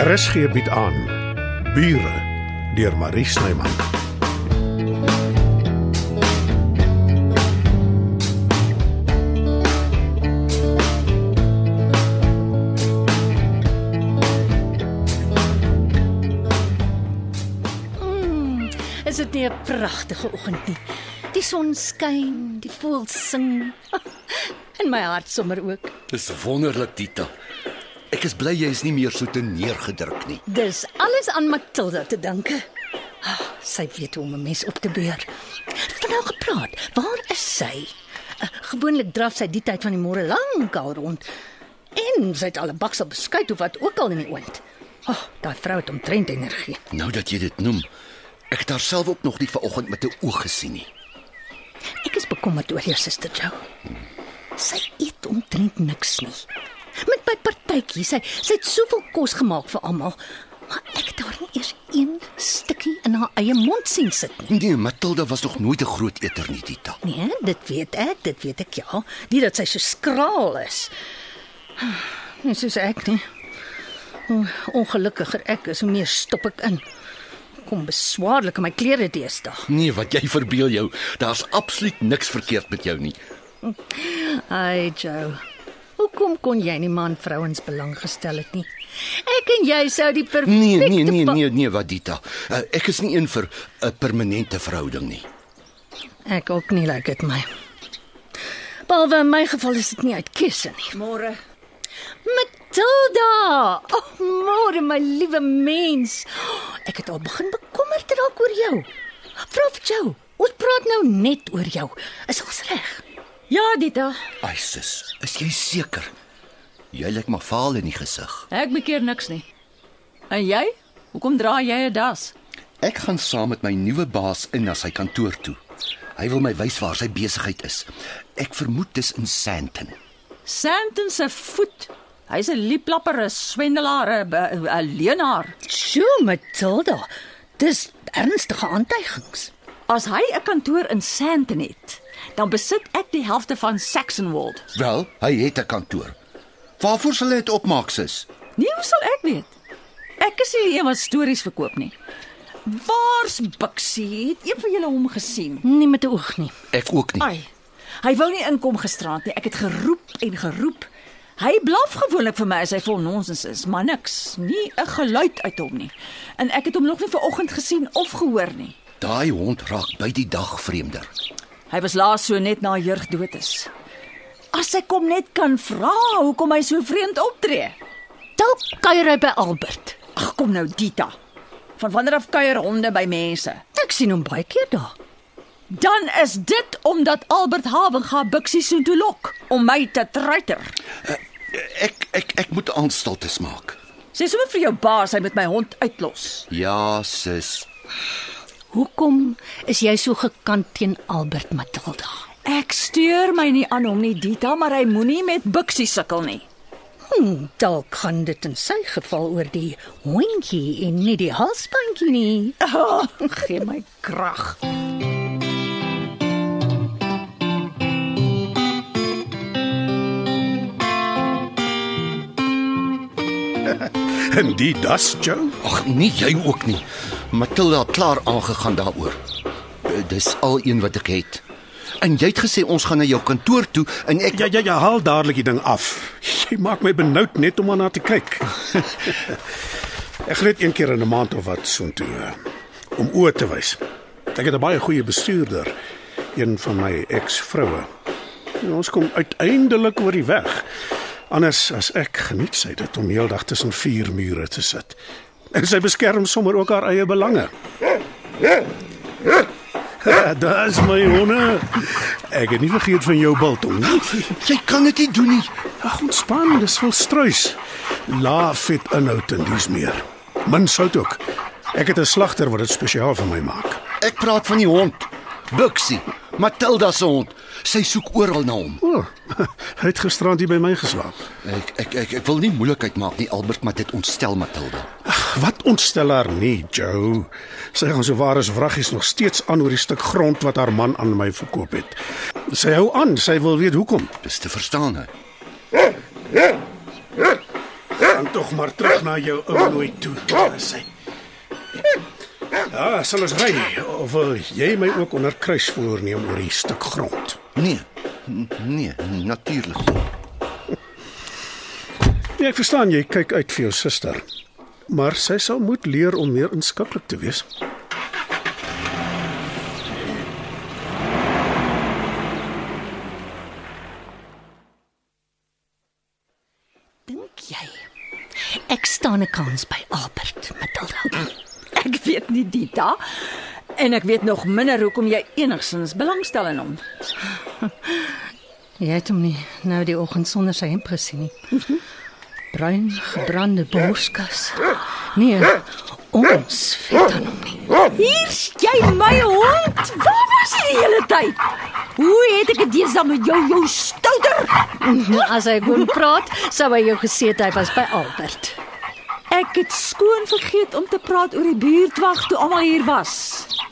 RSG bied aan Bure deur Marie Snyman. Is dit nie 'n pragtige oggend nie? Die son skyn, die voëls sing. En my hart sommer ook. Dis wonderlik, Tita. Ek is bly jy is nie meer so te neergedruk nie. Dis alles aan Matilda te danke. Ah, sy weet hoe om 'n mens op te beur. Het nou gepraat. Waar is sy? Uh, gewoonlik draf sy die tyd van die môre lank al rond. En sy het al 'n baksel beskuit of wat ook al in die oond. Ag, oh, daai vrou het omtrent energie. Nou dat jy dit noem, ek het haar self ook nog nie vanoggend met 'n oog gesien nie. Ek is bekommerd oor jou suster Jo. Sy eet omtrent niks nie. Met my partytjie, sy sy het soveel kos gemaak vir almal, maar ek het haar nie eers een stukkie in haar eie mond sien sit nie. Nee, Matilda was nog nooit 'n groot eter nie, Tita. Nee, dit weet ek, dit weet ek ja. Nie dat sy so skraal is. Nie soos ek nie. Hoe ongelukkiger ek is, hoe meer stop ek in. Kom beswaarlik in my klere deesdae. Nee, wat jy verbeel jou, daar's absoluut niks verkeerd met jou nie. Ai, Joe. Hoekom kon jy nie man vrouens belang gestel het nie? Ek en jy sou die perfekte Nee, nee, nee, nee, nee, Wadita. Uh, ek is nie een vir 'n permanente verhouding nie. Ek ook nie lyk dit my. Behalwe in my geval is dit nie uit keuse nie. Môre. Matilda! O, oh, môre my liewe mens. Ek het al begin bekommerd raak oor jou. Vra vir jou. Ons praat nou net oor jou. Is ons reg? Ja, Dita. Ai sis, is jy seker? Jy lyk maar vaal in die gesig. Ek bekeer niks nie. En jy? Hoekom dra jy 'n das? Ek gaan saam met my nuwe baas in na sy kantoor toe. Hy wil my wys waar sy besigheid is. Ek vermoed dis in Sandton. Santon se voet. Hy's 'n lieplapper, 'n swendelaar, 'n leenaar. Sjoe, Matilda. Dis ernstige aantuigings. As hy 'n kantoor in Santon het, dan besit ek die helfte van Saxonwold. Wel, hy het 'n kantoor. Waarvoor sal hy dit opmaak, sis? Nee, hoe sal ek weet? Ek is nie een wat stories verkoop nie. Waar's Bixie? Het een van julle hom gesien? Nie met 'n oog nie. Ek ook nie. Ai. Hy wou nie inkom gisteraand nie. Ek het geroep en geroep. Hy blaf gewoonlik vir my as hy vol nonsens is, maar niks, nie 'n geluid uit hom nie. En ek het hom nog nie vanoggend gesien of gehoor nie. Daai hond raak by die dag vreemder. Hy was laas so net na Jurg dood is. As ek hom net kan vra hoekom hy so vreemd optree. Dalk kuier hy by Albert. Ag kom nou Dita. Van wanneer af kuier honde by mense? Ek sien hom baie keer daar. Dan is dit omdat Albert Havenga Bixie so toe lok om my te treiter. Ek ek ek moet aanstaltes maak. Sê sommer vir jou baas hy met my hond uitlos. Ja, sis. Hoekom is jy so gekant teen Albert Matilda? Ek steur my nie aan hom nie, Dita, maar hy moenie met Bixie sukkel nie. Hmm, dalk gaan dit in sy geval oor die hondjie en nie die halsbandjie nie. Oh, gee my krag. En die das, Joe? Ag, nie jy ook nie. Matilda klaar aangegaan daaroor. Eh, Dis al een wat ek het. En jy het gesê ons gaan na jou kantoor toe en ek Ja ja ja, haal dadelik die ding af. Jy maak my benoud net om aan haar te kyk. ek net een keer in 'n maand of wat soontoe uh, om oë te wys. Ek het 'n baie goeie bestuurder, een van my ex-vroue. Ons kom uiteindelik oor die weg. Anders as ek geniet sy dit om heeldag tussen vier mure te sit. En sy beskerm sommer ook haar eie belange. Daar's my honde. Ek het nie vergeet van jou biltong nie. jy kan dit nie doen nie. Ag, ontspan, dis vol struis. Lae vet inhoud en dis meer. Min sout ook. Ek het 'n slagter wat dit spesiaal vir my maak. Ek praat van die hond. Buxie, Matilda se hond. Sy soek oral na hom. O, oh, hy het gisterand hier by my geslaap. Ek ek ek, ek wil nie moeilikheid maak nie, Albert, maar dit ontstel Matilda. Ag, wat ontstel haar nie, Joe. Sy gaan so waar as wraggies nog steeds aan oor die stuk grond wat haar man aan my verkoop het. Sy hou aan, sy wil weet hoekom. Dis te verstaan hè. Dan tog maar terug na jou ou nooit toe. Sy. Ja, sal ons ry of wil jy my ook onder kruis voorneem oor die stuk grond? Nee. Nee, natuurlik. Ja, ek verstaan jy kyk uit vir jou suster. Maar sy sal moet leer om meer inskikkelik te wees. Dink jy? Ek staan 'n kans by Dita en ek weet nog minder hoekom jy enigsins belangstel in hom. Jy het hom nie nou die oggend sonder sy hemp gesien nie. Bruin gebrande borskas. Nee, ons vet aan hom nie. Hier's jy my hond. Waar was jy die hele tyd? Hoe het ek dit deesdae met jou jou stouter? As hy kon praat, sou hy jou gesê het hy was by Albert. Ek het skoon vergeet om te praat oor die buurtwag toe almal hier was.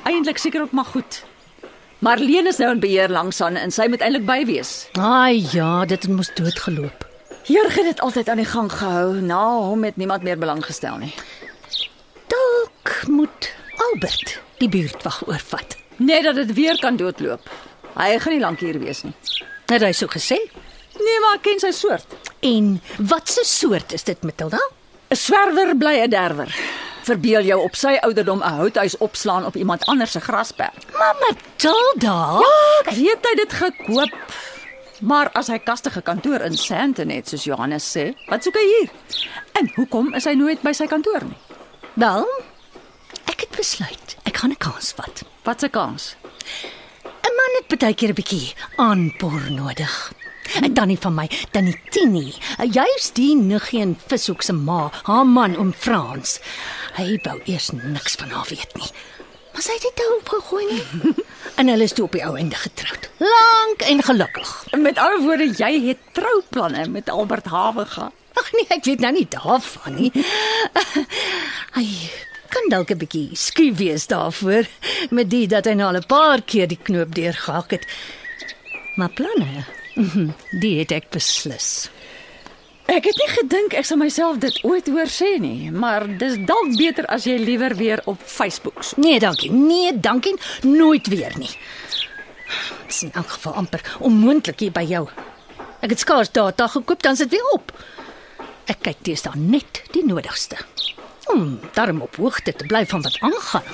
Eintlik seker ook maar goed. Marlene is nou in beheer langsaan en sy moet eintlik by wees. Ai ja, dit het mos doodgeloop. Jurg het dit altyd aan die gang gehou. Na hom het niemand meer belang gestel nie. Dalk moet Albert die buurtwag oorvat. Net dat dit weer kan doodloop. Hy gaan nie lank hier wees nie. Het hy so gesê? Nee, maar ken sy soort. En wat 'n soort is dit, Matilda? 'n Swerwer bly 'n derwer. Verbeel jou op sy ouderdom 'n houthuis opslaan op iemand anders se grasperk. Maar Matilda, Ek weet hy dit gekoop. Maar as hy kastige kantoor in Sandton het, soos Johannes sê, wat soek hy hier? En hoekom is hy nooit by sy kantoor nie? wel, ek het besluit ek gaan 'n kans vat. Wat 'n kans. 'n Man het baie keer 'n bietjie aanpoor nodig. En dan nie van my, dan nie Tini. Juist die niggie en vishoek se ma, haar man om Frans. Hy wou eers niks van haar weet nie. Maar sy het dit nou opgegooi nie. en hulle is toe op die ou einde getroud. Lank en gelukkig. Met ander woorde, jy het trouplanne met Albert Hawe gehad. Ag nee, ek weet nou nie daarvan nie. Hy kan dalk 'n bietjie skuw wees daarvoor met die dat hy nou al 'n paar keer die knoop deurgehak het. Maar planne, mhm, die het ek beslis. Ek het nie gedink ek sal myself dit ooit hoor sê nie, maar dis dalk beter as jy liewer weer op Facebook soek. Nee, dankie. Nee, dankie. Nooit weer nie. Dit is in elk geval amper onmoontlik hier by jou. Ek het skaars data gekoop, dan sit weer op. Ek kyk teenoor net die nodigste. Om daarom op hoogte te bly van wat aangaan.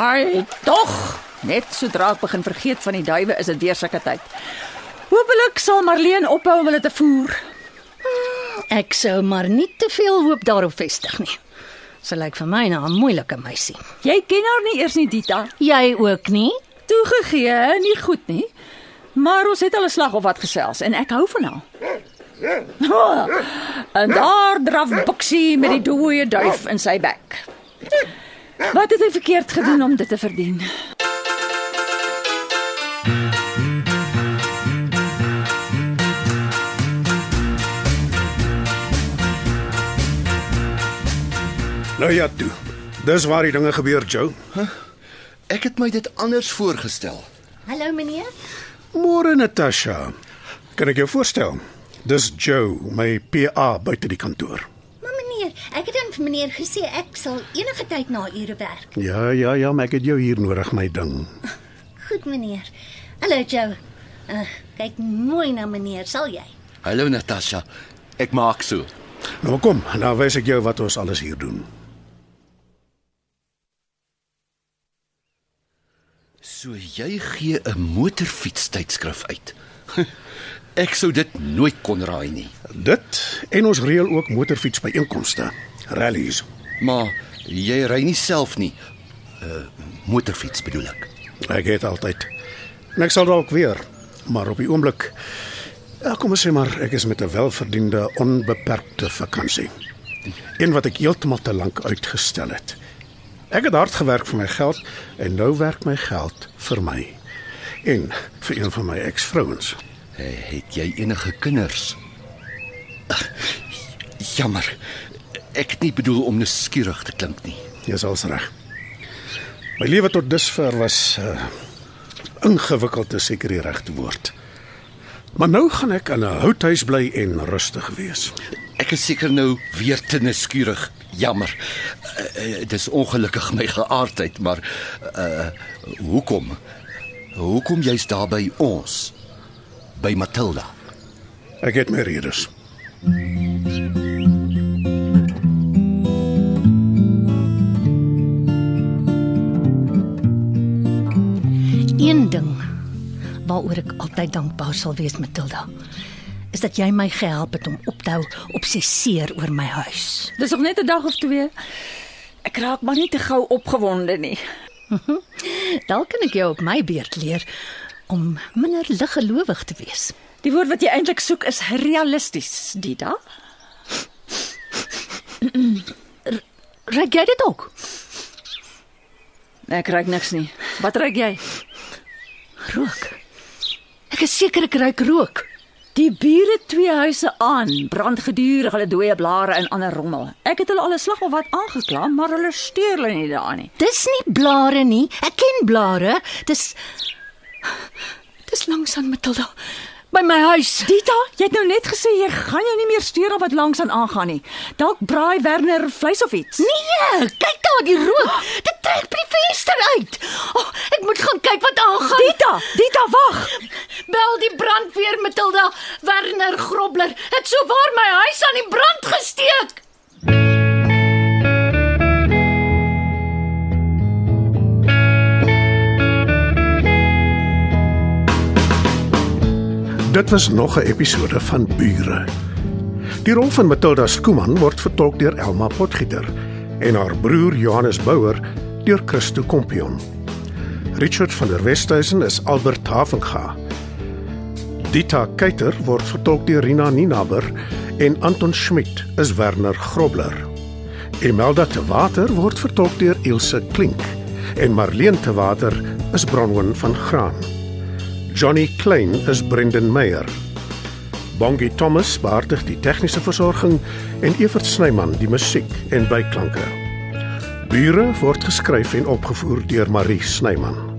Ai, tog. Net sodra ek begin vergeet van die duwe is dit weer sulke tyd. Hoopelik sal Marleen ophou om hulle te voer. Ek sou maar nie te veel hoop daarop vestig nie. Sy lyk vir my na 'n moeilike meisie. Jy ken haar nie eers nie, Dita. Jy ook nie? Toegegee, nie goed nie. Maar ons het al 'n slag of wat gesels en ek hou van haar. Oh, en daar draf Boksie met die dooie duif in sy bek. Wat het hy verkeerd gedoen om dit te verdien? Nou ja, toe. Dis waar die dinge gebeur, Joe. Ek het my dit anders voorgestel. Hallo meneer. Môre Natasha. Kan ek jou voorstel? Dis Joe, my PA buite die kantoor. Maar meneer, ek het aan meneer gesê ek sal enige tyd na ure werk. Ja, ja, ja, maar ek het jou hier nodig, my ding. Goed meneer. Hallo Joe. Uh, kyk mooi na meneer, sal jy? Hallo Natasha. Ek maak so. Nou kom, nou wys ek jou wat ons alles hier doen. So jy gee 'n motorfiets tydskrif uit. Ek sou dit nooit kon raai nie. Dit en ons reël ook motorfiets by einkomste, rallies. Maar jy ry nie self nie. uh, Motorfiets bedoel ek. Ek het altyd. En ek sal dalk weer, maar op die oomblik ja, kom ons sê maar ek is met 'n welverdiende onbeperkte vakansie. Een wat ek heeltemal te lank uitgestel het. Ek het hard gewerk vir my geld en nou werk my geld vir my en vir een van my eksvrouens. Uh, het jy enige kinders? Ag, Jammer. Ek het nie bedoel om nuuskierig te klink nie. Jy's als reg. My lewe tot dusver was uh, ingewikkeld te seker die regte woord. Maar nou gaan ek in 'n houthuis bly en rustig wees. Ek is seker nou weer te nuuskierig. Jammer. Uh, uh, dis ongelukkig my geaardheid, maar uh hoekom? Hoekom jy's daar by ons? By Matilda. Ek het my redes. Een ding waaroor ek altyd dankbaar sal wees, Matilda, is dat jy my gehelp het om op te hou obsesseer oor my huis. Dis nog net 'n dag of twee. Ek raak maar nie te gou opgewonde nie. Dalk kan ek jou op my beurt leer om minder liggelowig te wees. Die woord wat jy eintlik soek is realisties, Dida. Ryk jy dit ook? Ek ruik niks nie. Wat ruik jy? Rook. Ek is seker ek ruik rook. Die bure twee huise aan, brand gedurig hulle dooie blare en ander rommel. Ek het hulle al 'n slag of wat aangekla, maar hulle steur hulle nie daaraan nie. Dis nie blare nie. Ek ken blare. Dis Dis langs aan Matilda by my huis. Dita, jy het nou net gesê jy gaan jou nie meer steur op wat langs aan aangaan nie. Dalk braai Werner vleis of iets. Nee, kyk daar die rook. Dit trek by die venster uit. Oh, ek moet gaan kyk wat aangaan. Dita, Dita, wag. Bel die brandweer Matilda. Werner Grobler het sowaar my huis aan die brand gesteek. Dit was nog 'n episode van Bure. Die rol van Matilda Skuman word vertolk deur Elma Potgieter en haar broer Johannes Bouwer deur Christo Kompion. Richard van der Westhuizen is Albert Havenga. Dita Keiter word vertolk deur Rina Ninaber en Anton Schmidt is Werner Grobler. Imelda te Water word vertolk deur Ilse Klink en Marlene te Water is Bronwyn van Graan. Johnny Klein is Brendan Meyer. Bongie Thomas beheerdig die tegniese versorging en Evert Snyman die musiek en byklanke. Bure word geskryf en opgevoer deur Marie Snyman.